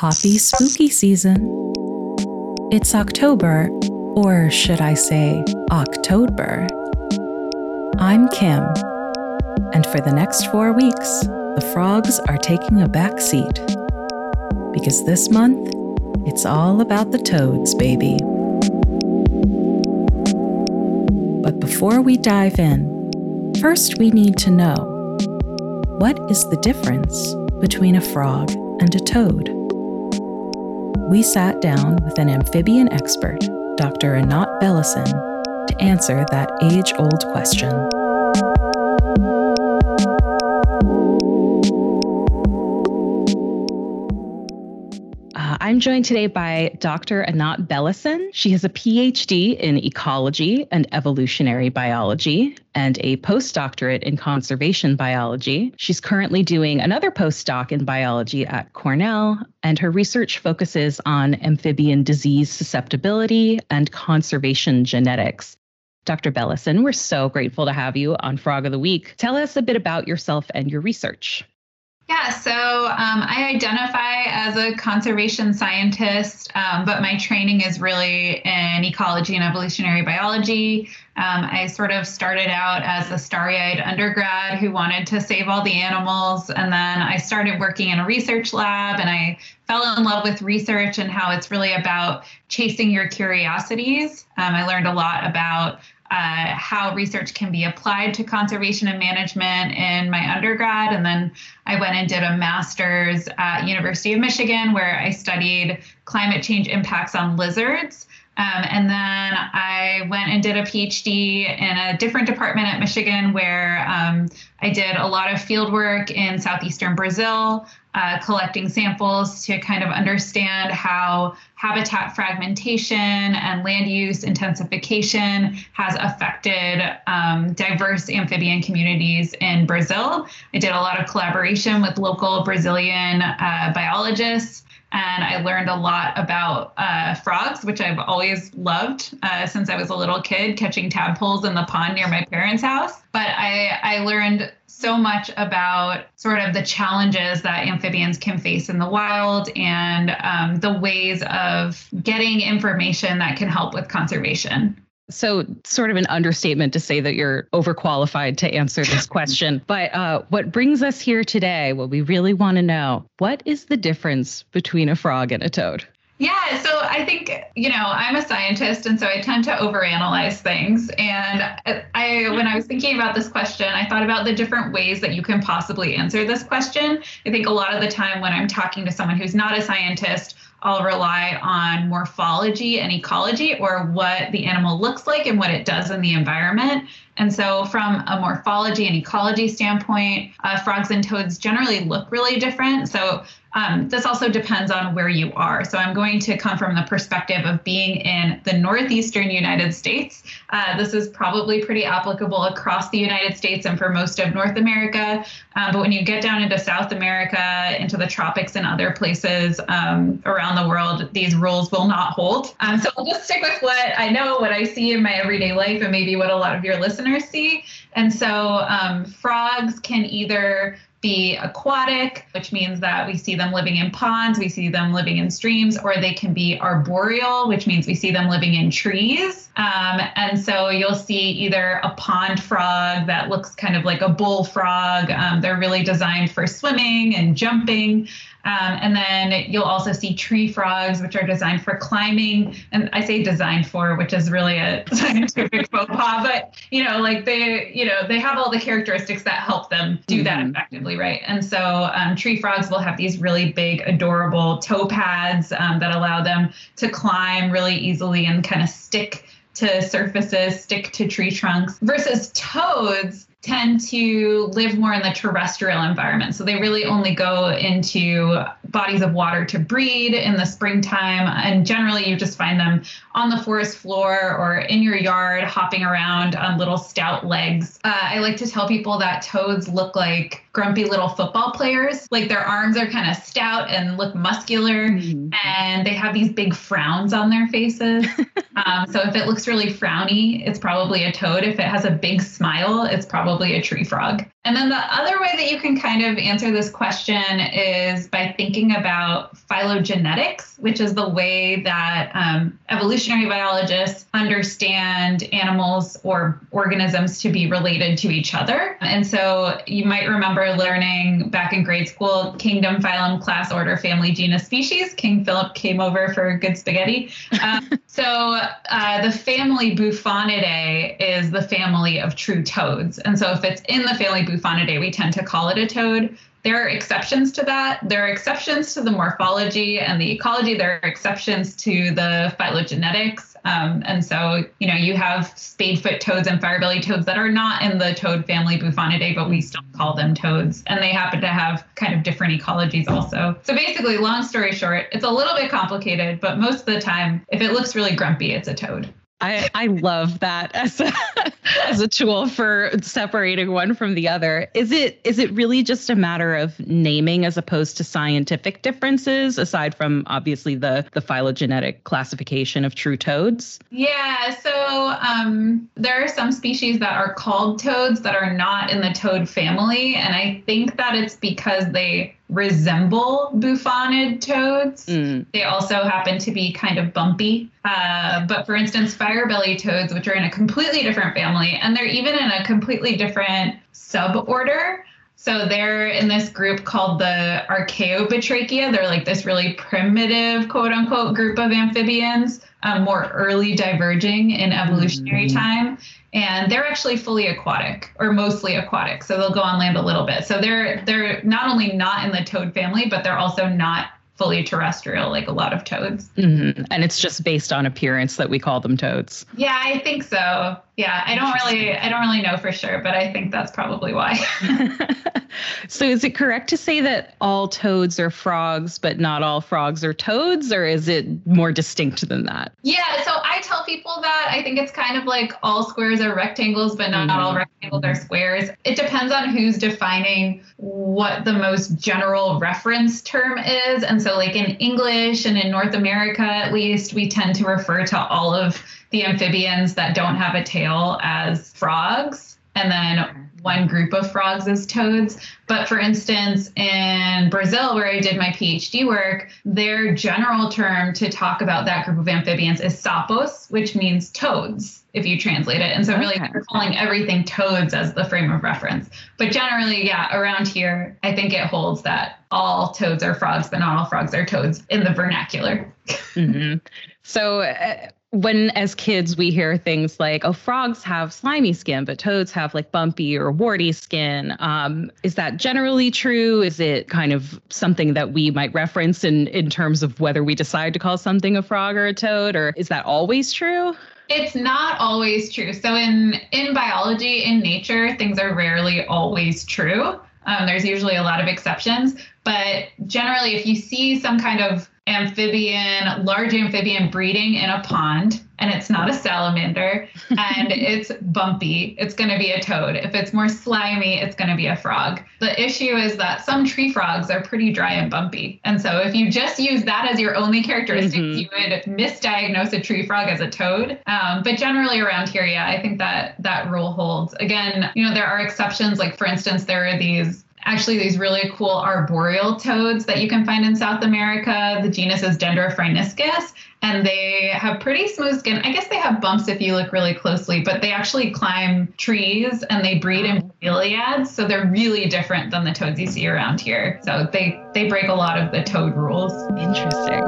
Happy spooky season. It's October, or should I say, October. I'm Kim, and for the next four weeks, the frogs are taking a back seat. Because this month, it's all about the toads, baby. But before we dive in, first we need to know what is the difference between a frog and a toad? We sat down with an amphibian expert, Dr. Anat Belasen, to answer that age old question. I'm joined today by Dr. Anat Belasen. She has a PhD in ecology and evolutionary biology and a postdoctorate in conservation biology. She's currently doing another postdoc in biology at Cornell, and her research focuses on amphibian disease susceptibility and conservation genetics. Dr. Belasen, we're so grateful to have you on Frog of the Week. Tell us a bit about yourself and your research. Yeah, so um, I identify as a conservation scientist, um, but my training is really in ecology and evolutionary biology. Um, I sort of started out as a starry eyed undergrad who wanted to save all the animals. And then I started working in a research lab and I fell in love with research and how it's really about chasing your curiosities. Um, I learned a lot about uh, how research can be applied to conservation and management in my undergrad. And then I went and did a master's at University of Michigan where I studied climate change impacts on lizards. Um, and then I went and did a PhD in a different department at Michigan where um, I did a lot of field work in southeastern Brazil, uh, collecting samples to kind of understand how habitat fragmentation and land use intensification has affected um, diverse amphibian communities in Brazil. I did a lot of collaboration with local Brazilian uh, biologists and I learned a lot about uh, frogs, which I've always loved uh, since I was a little kid, catching tadpoles in the pond near my parents' house. But I, I learned so much about sort of the challenges that amphibians can face in the wild and um, the ways of getting information that can help with conservation. So, sort of an understatement to say that you're overqualified to answer this question. But uh, what brings us here today, what we really want to know, what is the difference between a frog and a toad? Yeah, so I think, you know, I'm a scientist and so I tend to overanalyze things. And I when I was thinking about this question, I thought about the different ways that you can possibly answer this question. I think a lot of the time when I'm talking to someone who's not a scientist, I'll rely on morphology and ecology or what the animal looks like and what it does in the environment. And so, from a morphology and ecology standpoint, uh, frogs and toads generally look really different. So, um, this also depends on where you are. So I'm going to come from the perspective of being in the northeastern United States. Uh, this is probably pretty applicable across the United States and for most of North America. Um, but when you get down into South America, into the tropics and other places um, around the world, these rules will not hold. Um, so I'll just stick with what I know, what I see in my everyday life, and maybe what a lot of your listeners And so um, frogs can either be aquatic, which means that we see them living in ponds, we see them living in streams, or they can be arboreal, which means we see them living in trees. Um, and so you'll see either a pond frog that looks kind of like a bullfrog. Um, they're really designed for swimming and jumping. Um, and then you'll also see tree frogs, which are designed for climbing. And I say designed for, which is really a scientific faux pas, but you know, like they, you know, they have all the characteristics that help them do mm-hmm. that effectively, right? And so um, tree frogs will have these really big, adorable toe pads um, that allow them to climb really easily and kind of stick to surfaces, stick to tree trunks, versus toads tend to live more in the terrestrial environment. So they really only go into bodies of water to breed in the springtime. And generally, you just find them on the forest floor or in your yard, hopping around on little stout legs. Uh, I like to tell people that toads look like grumpy little football players. Like their arms are kind of stout and look muscular, mm-hmm. and they have these big frowns on their faces. um, so if it looks really frowny, it's probably a toad. If it has a big smile, it's probably a tree frog. And then the other way that you can kind of answer this question is by thinking about phylogenetics, which is the way that um, evolutionary biologists understand animals or organisms to be related to each other. And so you might remember learning back in grade school kingdom, phylum, class, order, family, genus, species. King Philip came over for good spaghetti. Um, so uh, the family Bufonidae is the family of true toads. And so if it's in the family Bufonidae, we tend to call it a toad. There are exceptions to that. There are exceptions to the morphology and the ecology. There are exceptions to the phylogenetics. Um, and so, you know, you have spadefoot toads and firebelly toads that are not in the toad family Bufonidae, but we still call them toads. And they happen to have kind of different ecologies also. So basically, long story short, it's a little bit complicated, but most of the time, if it looks really grumpy, it's a toad. I, I love that as a as a tool for separating one from the other. Is it is it really just a matter of naming as opposed to scientific differences, aside from obviously the the phylogenetic classification of true toads? Yeah, so um, there are some species that are called toads that are not in the toad family, and I think that it's because they resemble bufonid toads. Mm. They also happen to be kind of bumpy. Uh, but for instance, firebelly toads, which are in a completely different family, and they're even in a completely different suborder. So they're in this group called the Archaeobatrachia. They're like this really primitive, quote unquote, group of amphibians, um, more early diverging in evolutionary mm. time and they're actually fully aquatic or mostly aquatic so they'll go on land a little bit so they're they're not only not in the toad family but they're also not fully terrestrial like a lot of toads mm-hmm. and it's just based on appearance that we call them toads yeah i think so yeah i don't really i don't really know for sure but i think that's probably why. So is it correct to say that all toads are frogs but not all frogs are toads or is it more distinct than that? Yeah so i tell people that i think it's kind of like all squares are rectangles but not, mm-hmm. not all rectangles are squares. It depends on who's defining what the most general reference term is. And so like in english and in north america at least we tend to refer to all of the amphibians that don't have a tail as frogs, and then one group of frogs as toads. But for instance, in Brazil, where I did my PhD work, their general term to talk about that group of amphibians is sapos, which means toads if you translate it. And so, really, okay. calling everything toads as the frame of reference. But generally, yeah, around here, I think it holds that all toads are frogs, but not all frogs are toads in the vernacular. mm-hmm. So, uh, when as kids we hear things like oh frogs have slimy skin but toads have like bumpy or warty skin. Um, is that generally true? Is it kind of something that we might reference in in terms of whether we decide to call something a frog or a toad or is that always true? It's not always true. So in in biology in nature things are rarely always true. Um, there's usually a lot of exceptions but generally if you see some kind of amphibian, large amphibian breeding in a pond, and it's not a salamander, and it's bumpy, it's going to be a toad. If it's more slimy, it's going to be a frog. The issue is that some tree frogs are pretty dry and bumpy. And so if you just use that as your only characteristics, mm-hmm. you would misdiagnose a tree frog as a toad. Um, but generally around here, yeah, I think that that rule holds. Again, you know, there are exceptions. Like, for instance, there are these actually these really cool arboreal toads that you can find in South America. The genus is Dendrophryniscus, and they have pretty smooth skin. I guess they have bumps if you look really closely, but they actually climb trees and they breed in bromeliads, so they're really different than the toads you see around here. So they they break a lot of the toad rules. Interesting.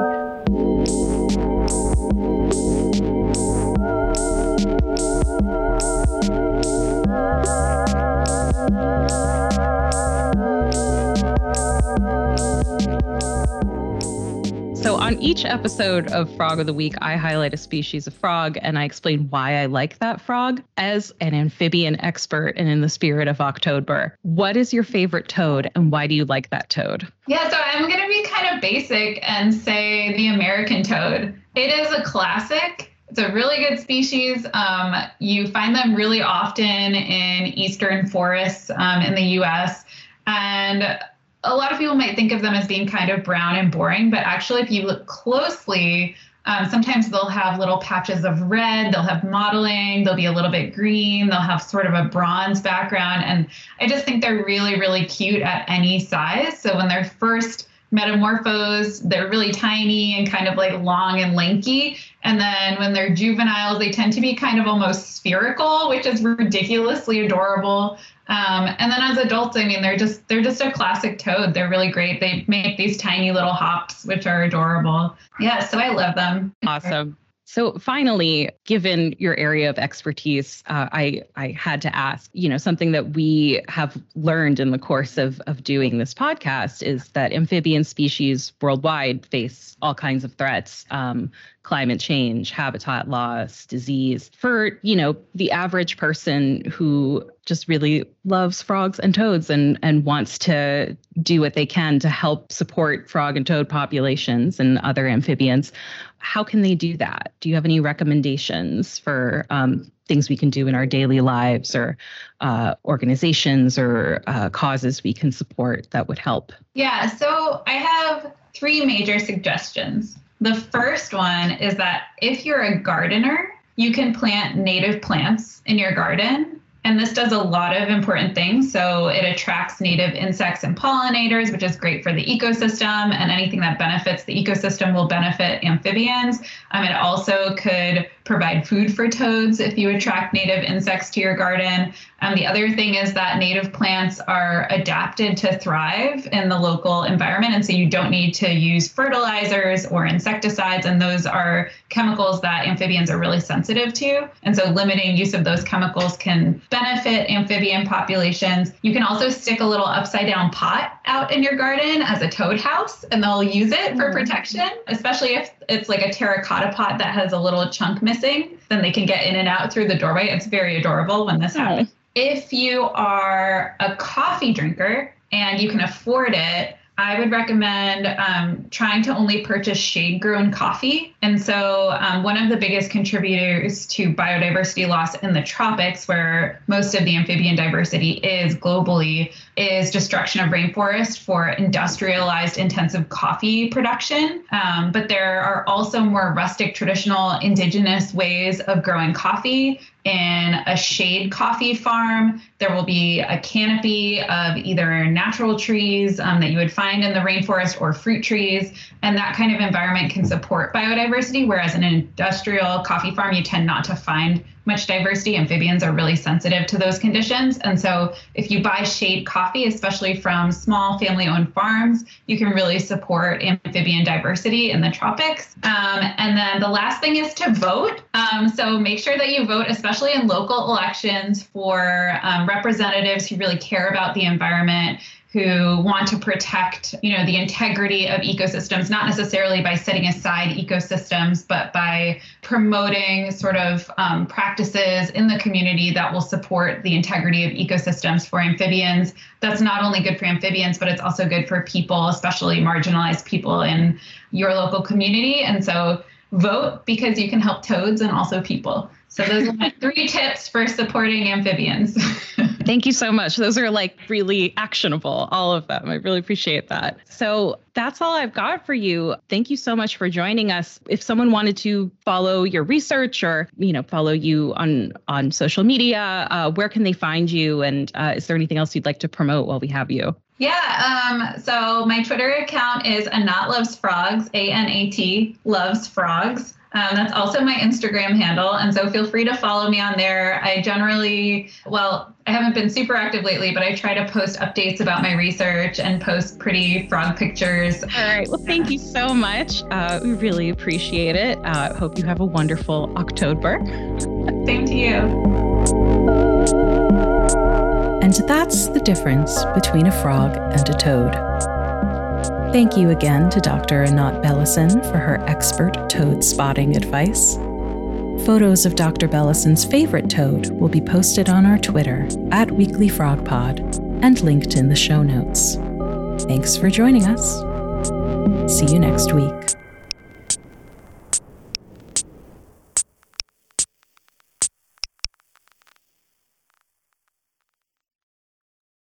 On each episode of Frog of the Week, I highlight a species of frog and I explain why I like that frog as an amphibian expert and in the spirit of October. What is your favorite toad and why do you like that toad? Yeah, so I'm going to be kind of basic and say the American toad. It is a classic. It's a really good species. Um, you find them really often in eastern forests um, in the US. And a lot of people might think of them as being kind of brown and boring, but actually, if you look closely, um, sometimes they'll have little patches of red, they'll have mottling, they'll be a little bit green, they'll have sort of a bronze background. And I just think they're really, really cute at any size. So when they're first metamorphose, they're really tiny and kind of like long and lanky. And then when they're juveniles, they tend to be kind of almost spherical, which is ridiculously adorable. Um, and then as adults, I mean, they're just they're just a classic toad. They're really great. They make these tiny little hops, which are adorable. Yeah, so I love them. Awesome. So finally, given your area of expertise, uh, I I had to ask. You know, something that we have learned in the course of of doing this podcast is that amphibian species worldwide face all kinds of threats. Um, climate change, habitat loss, disease. For, you know, the average person who just really loves frogs and toads and and wants to do what they can to help support frog and toad populations and other amphibians, how can they do that? Do you have any recommendations for um, things we can do in our daily lives or uh, organizations or uh, causes we can support that would help? Yeah, so I have three major suggestions. The first one is that if you're a gardener, you can plant native plants in your garden and this does a lot of important things. So it attracts native insects and pollinators, which is great for the ecosystem. And anything that benefits the ecosystem will benefit amphibians. Um, it also could provide food for toads if you attract native insects to your garden. Um, the other thing is that native plants are adapted to thrive in the local environment. And so you don't need to use fertilizers or insecticides. And those are chemicals that amphibians are really sensitive to. And so limiting use of those chemicals can benefit amphibian populations. You can also stick a little upside down pot out in your garden as a toad house, and they'll use it for mm. protection, especially if it's like a terracotta pot that has a little chunk missing, then they can get in and out through the doorway. It's very adorable when this happens. If you are a coffee drinker and you can afford it, I would recommend um, trying to only purchase shade grown coffee. And so, um, one of the biggest contributors to biodiversity loss in the tropics, where most of the amphibian diversity is globally, is destruction of rainforest for industrialized intensive coffee production. Um, but there are also more rustic, traditional, indigenous ways of growing coffee in a shade coffee farm. There will be a canopy of either natural trees um, that you would find in the rainforest or fruit trees. And that kind of environment can support biodiversity, whereas in an industrial coffee farm, you tend not to find much diversity. Amphibians are really sensitive to those conditions. And so if you buy shade coffee, especially from small family owned farms, you can really support amphibian diversity in the tropics. Um, and then the last thing is to vote. Um, so make sure that you vote, especially in local elections, for um, representatives who really care about the environment who want to protect you know the integrity of ecosystems not necessarily by setting aside ecosystems but by promoting sort of um, practices in the community that will support the integrity of ecosystems for amphibians. That's not only good for amphibians but it's also good for people especially marginalized people in your local community. And so vote because you can help toads and also people. So those are my three tips for supporting amphibians. Thank you so much. Those are like really actionable, all of them. I really appreciate that. So that's all I've got for you. Thank you so much for joining us. If someone wanted to follow your research or, you know, follow you on on social media, uh, where can they find you? And uh, is there anything else you'd like to promote while we have you? Yeah. Um, so my Twitter account is Anat Loves Frogs, A N A T Loves Frogs. Um, that's also my Instagram handle. And so feel free to follow me on there. I generally, well, I haven't been super active lately, but I try to post updates about my research and post pretty frog pictures. All right. Well, thank you so much. Uh, we really appreciate it. Uh, hope you have a wonderful October. Same to you. And that's the difference between a frog and a toad. Thank you again to Dr. Anat Belasen for her expert toad spotting advice. Photos of Dr. Belasen's favorite toad will be posted on our Twitter at Weekly Frog Pod and linked in the show notes. Thanks for joining us. See you next week.